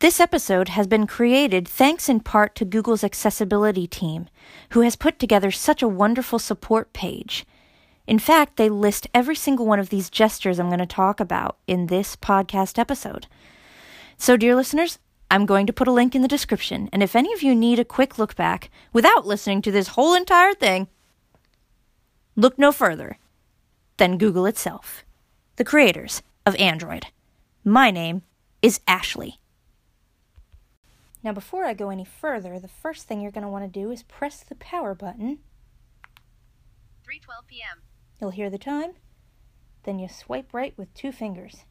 This episode has been created thanks in part to Google's accessibility team, who has put together such a wonderful support page. In fact, they list every single one of these gestures I'm going to talk about in this podcast episode. So, dear listeners, I'm going to put a link in the description, and if any of you need a quick look back without listening to this whole entire thing, look no further than Google itself, the creators of Android. My name is Ashley. Now, before I go any further, the first thing you're going to want to do is press the power button. 3:12 p.m. You'll hear the time. Then you swipe right with two fingers.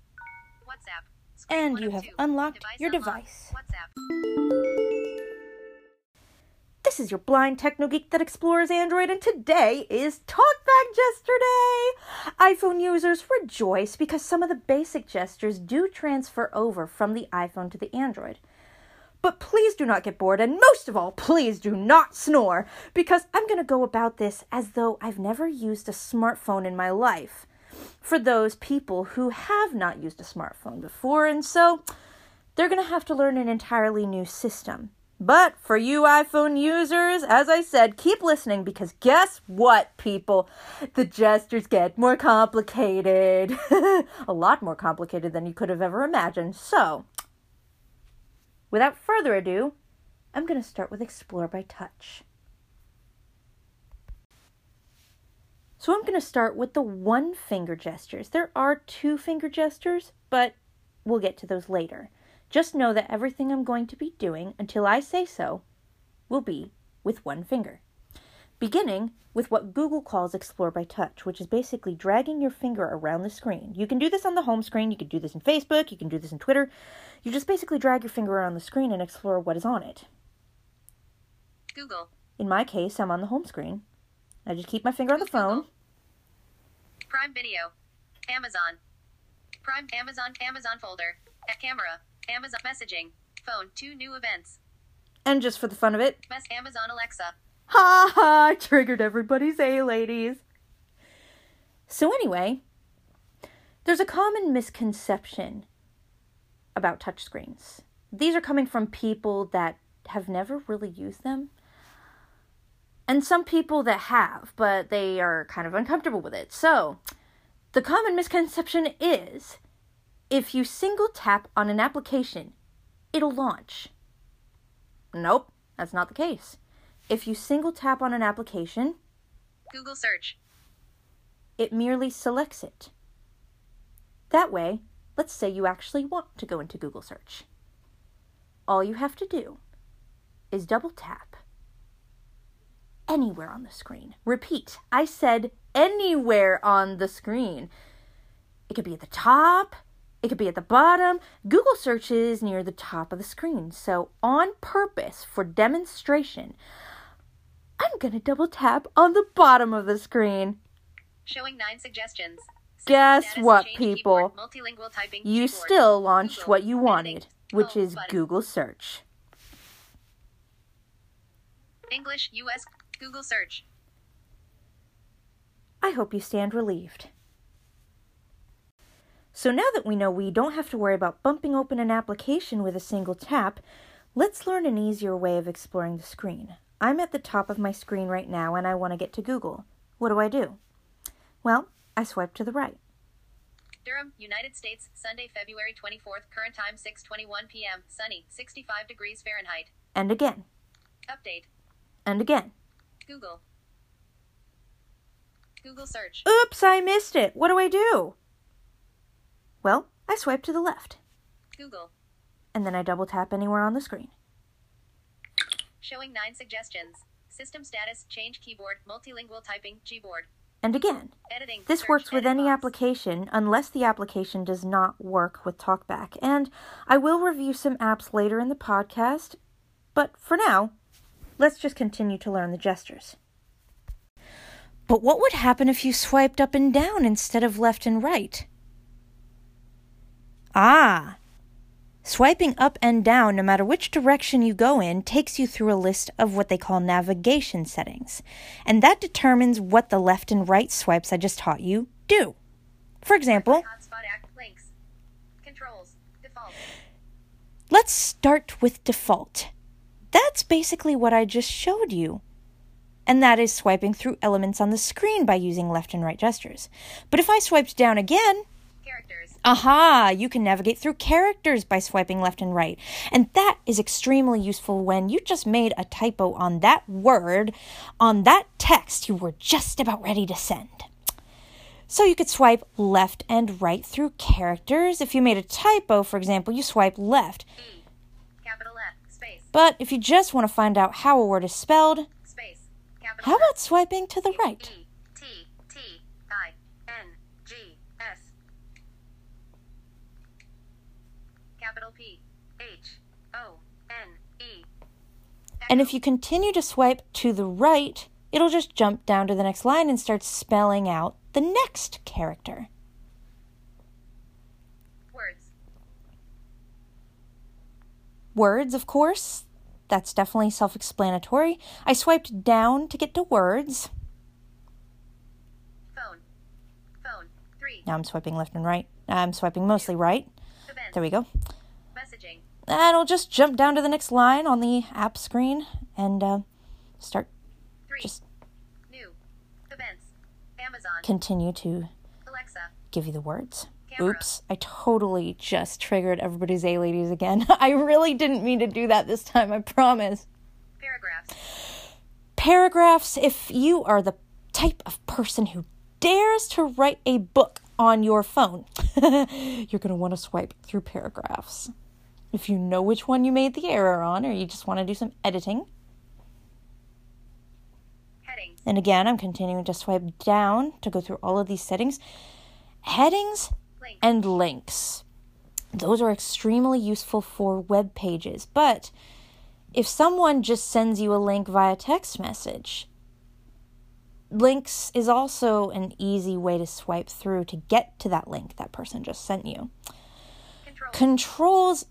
WhatsApp. Screen And you have unlocked Device your unlocked. device. WhatsApp. This is your blind techno geek that explores Android, and today is Talkback Gesture Day! iPhone users rejoice because some of the basic gestures do transfer over from the iPhone to the Android. But please do not get bored, and most of all, please do not snore, because I'm going to go about this as though I've never used a smartphone in my life. For those people who have not used a smartphone before, and so they're going to have to learn an entirely new system. But for you iPhone users, as I said, keep listening because guess what, people? The gestures get more complicated. a lot more complicated than you could have ever imagined. So, without further ado, I'm going to start with Explore by Touch. So, I'm going to start with the one finger gestures. There are two finger gestures, but we'll get to those later. Just know that everything I'm going to be doing until I say so will be with one finger. Beginning with what Google calls Explore by Touch, which is basically dragging your finger around the screen. You can do this on the home screen, you can do this in Facebook, you can do this in Twitter. You just basically drag your finger around the screen and explore what is on it. Google. In my case, I'm on the home screen. I just keep my finger on the phone. Prime Video. Amazon. Prime Amazon Amazon folder. Camera. Amazon messaging. Phone. Two new events. And just for the fun of it, Amazon Alexa. Ha ha! Triggered everybody's A ladies. So, anyway, there's a common misconception about touchscreens. These are coming from people that have never really used them. And some people that have, but they are kind of uncomfortable with it. So, the common misconception is if you single tap on an application, it'll launch. Nope, that's not the case. If you single tap on an application, Google search. it merely selects it. That way, let's say you actually want to go into Google search. All you have to do is double tap anywhere on the screen. Repeat, I said anywhere on the screen. It could be at the top, it could be at the bottom. Google search is near the top of the screen. So, on purpose for demonstration, I'm to double tap on the bottom of the screen. Showing nine suggestions. Guess what, people? keyboard, typing. You keyboard. still launched Google. what you wanted, which is button. Google search. English, US, Google search. I hope you stand relieved. So now that we know we don't have to worry about bumping open an application with a single tap, let's learn an easier way of exploring the screen. I'm at the top of my screen right now and I want to get to Google. What do I do? Well, I swipe to the right. Durham, United States, Sunday, February 24th, current time 6:21 p.m. Sunny, 65 degrees Fahrenheit. And again. Update. And again. Google. Google search. Oops, I missed it. What do I do? Well, I swipe to the left. Google. And then I double tap anywhere on the screen. Showing nine suggestions. System status, change keyboard, multilingual typing, Gboard. And again. Editing. This search, works with any box. application unless the application does not work with TalkBack. And I will review some apps later in the podcast, but for now, let's just continue to learn the gestures. But what would happen if you swiped up and down instead of left and right? Ah, swiping up and down, no matter which direction you go in, takes you through a list of what they call navigation settings, and that determines what the left and right swipes I just taught you do. For example, Hotspot act links. Controls. Default. Let's start with default. That's basically what I just showed you. And that is swiping through elements on the screen by using left and right gestures. But if I swiped down again, Characters. Aha! You can navigate through characters by swiping left and right. And that is extremely useful when you just made a typo on that word, on that text you were just about ready to send. So you could swipe left and right through characters. If you made a typo, for example, you swipe left. E. Capital F. Space. But if you just want to find out how a word is spelled, Space. Capital how about swiping to the right? E. And if you continue to swipe to the right, it'll just jump down to the next line and start spelling out the next character. Words. Words, of course. That's definitely self explanatory. I swiped down to get to words. Phone. Phone. Three. Now I'm swiping left and right. I'm swiping mostly right. Events. There we go. And it'll just jump down to the next line on the app screen and uh, start Three. just New. Events. Amazon. continue to Alexa. give you the words. Camera. Oops, I totally just triggered everybody's A ladies again. I really didn't mean to do that this time, I promise. Paragraphs. Paragraphs, if you are the type of person who dares to write a book on your phone, you're going to want to swipe through paragraphs. If you know which one you made the error on, or you just want to do some editing, Headings. and again, I'm continuing to swipe down to go through all of these settings. Headings Link. and links. Those are extremely useful for web pages, but if someone just sends you a link via text message, links is also an easy way to swipe through to get to that link that person just sent you. Control. Controls,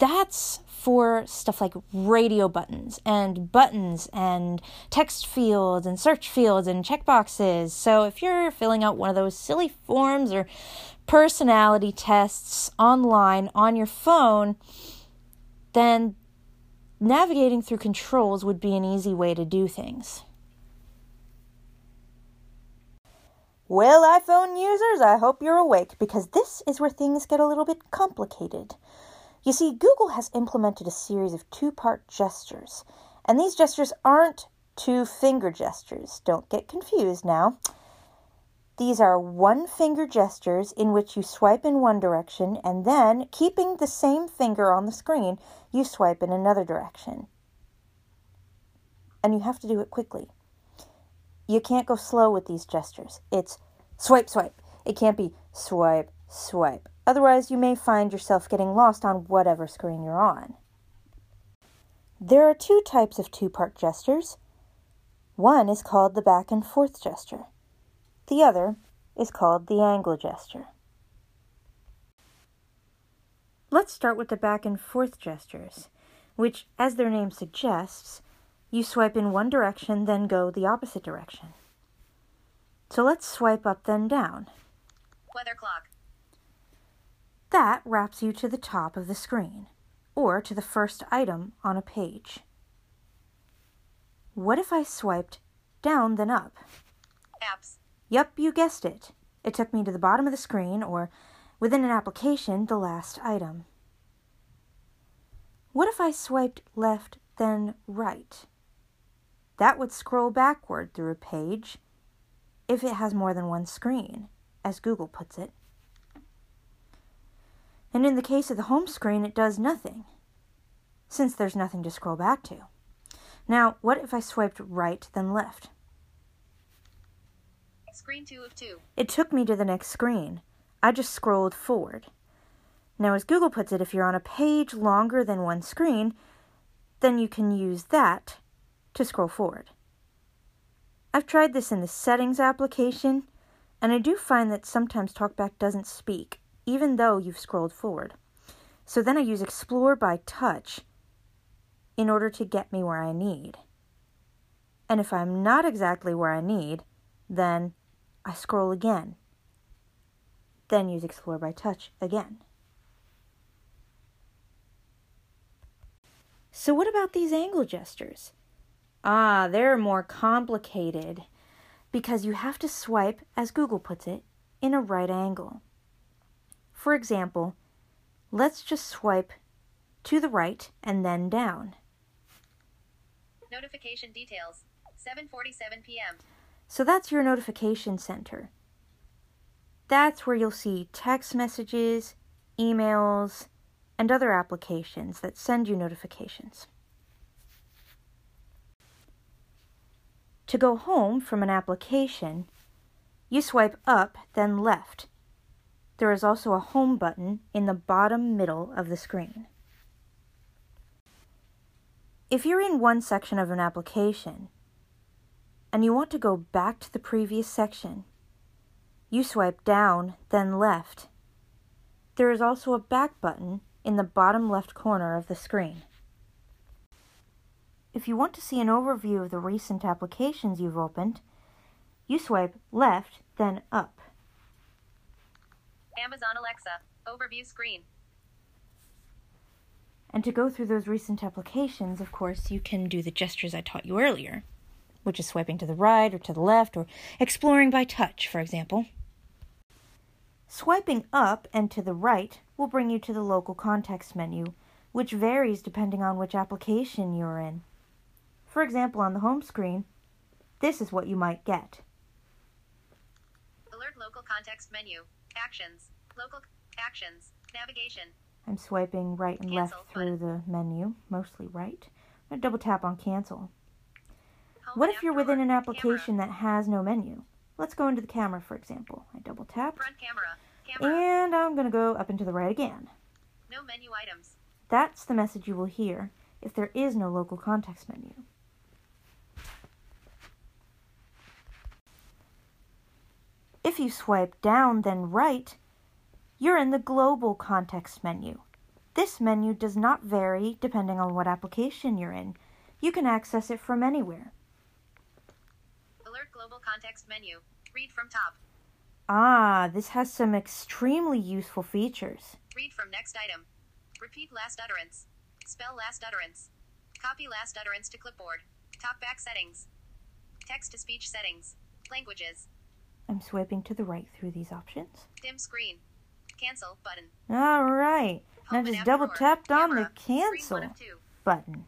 that's for stuff like radio buttons and buttons and text fields and search fields and checkboxes. So if you're filling out one of those silly forms or personality tests online on your phone, then navigating through controls would be an easy way to do things. Well, iPhone users, I hope you're awake because this is where things get a little bit complicated. You see, Google has implemented a series of two part gestures, and these gestures aren't two finger gestures. Don't get confused now. These are one finger gestures in which you swipe in one direction and then, keeping the same finger on the screen, you swipe in another direction. And you have to do it quickly. You can't go slow with these gestures. It's swipe, swipe. It can't be swipe, swipe. Otherwise, you may find yourself getting lost on whatever screen you're on. There are two types of two part gestures. One is called the back and forth gesture. The other is called the angle gesture. Let's start with the back and forth gestures, which, as their name suggests, you swipe in one direction, then go the opposite direction. So let's swipe up, then down. Weather clock. That wraps you to the top of the screen, or to the first item on a page. What if I swiped down, then up? Apps. Yup, you guessed it. It took me to the bottom of the screen, or within an application, the last item. What if I swiped left, then right? That would scroll backward through a page if it has more than one screen, as Google puts it. And in the case of the home screen, it does nothing, since there's nothing to scroll back to. Now, what if I swiped right, then left? Screen 2 of 2. It took me to the next screen. I just scrolled forward. Now, as Google puts it, if you're on a page longer than one screen, then you can use that to scroll forward. I've tried this in the settings application, and I do find that sometimes TalkBack doesn't speak, even though you've scrolled forward. So then I use Explore by Touch in order to get me where I need. And if I'm not exactly where I need, then I scroll again. Then use Explore by Touch again. So, what about these angle gestures? Ah, they're more complicated because you have to swipe, as Google puts it, in a right angle. For example, let's just swipe to the right and then down. Notification details. 7:47 p.m. So that's your notification center. That's where you'll see text messages, emails, and other applications that send you notifications. To go home from an application, you swipe up, then left. There is also a home button in the bottom middle of the screen. If you're in one section of an application and you want to go back to the previous section, you swipe down, then left. There is also a back button in the bottom left corner of the screen. If you want to see an overview of the recent applications you've opened, you swipe left, then up. Amazon Alexa. Overview screen. And to go through those recent applications, of course, you can do the gestures I taught you earlier, which is swiping to the right or to the left or exploring by touch, for example. Swiping up and to the right will bring you to the local context menu, which varies depending on which application you're in. For example, on the home screen, this is what you might get. Alert local context menu. Actions. Local actions. Navigation. I'm swiping right and Cancel left through the menu, mostly right. I'm going to double tap on cancel. What if you're within an application that has no menu? Let's go into the camera, for example. I double tap, Front camera. Camera. and I'm going to go up and to the right again. No menu items. That's the message you will hear if there is no local context menu. If you swipe down, then right, you're in the global context menu. This menu does not vary depending on what application you're in. You can access it from anywhere. Alert global context menu. Read from top. Ah, this has some extremely useful features. Read from next item. Repeat last utterance. Spell last utterance. Copy last utterance to clipboard. Talkback settings. Text to speech settings. Languages. I'm swiping to the right through these options. Dim screen. Cancel button. All right. Now Home just double tapped on the Camera. Cancel one of two. button.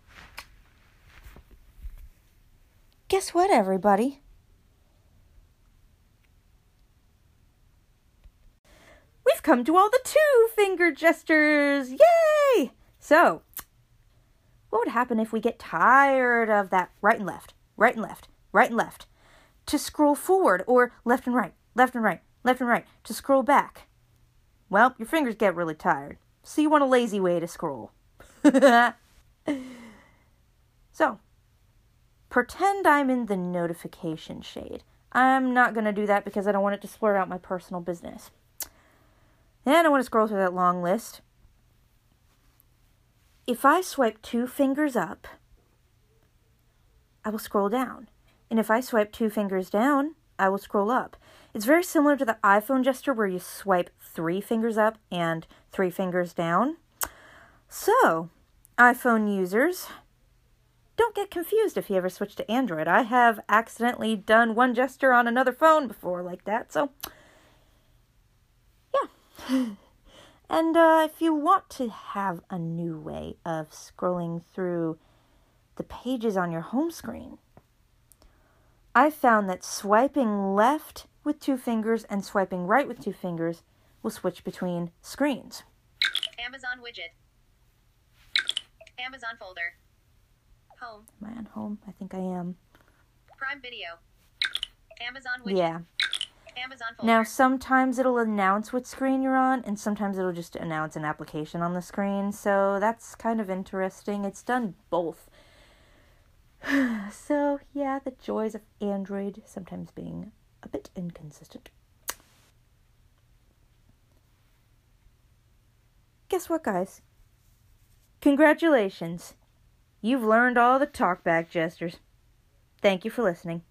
Guess what, everybody? We've come to all the two finger gestures! Yay! So, what would happen if we get tired of that right and left, right and left, right and left, to scroll forward, or left and right, left and right, left and right, to scroll back? Well, your fingers get really tired, so you want a lazy way to scroll. so, pretend I'm in the notification shade. I'm not going to do that because I don't want it to slur out my personal business. And I want to scroll through that long list. If I swipe two fingers up, I will scroll down. And if I swipe two fingers down, I will scroll up. It's very similar to the iPhone gesture where you swipe three fingers up and three fingers down. So, iPhone users, don't get confused if you ever switch to Android. I have accidentally done one gesture on another phone before like that, so yeah. and uh, if you want to have a new way of scrolling through the pages on your home screen, I found that swiping left with two fingers and swiping right with two fingers will switch between screens. Amazon widget. Amazon folder. Home. Am I on home? I think I am. Prime Video. Amazon widget. Yeah. Amazon folder. Now, sometimes it'll announce what screen you're on, and sometimes it'll just announce an application on the screen. So that's kind of interesting. It's done both. so, yeah, the joys of Android sometimes being a bit inconsistent. Guess what, guys? Congratulations! You've learned all the talkback gestures. Thank you for listening.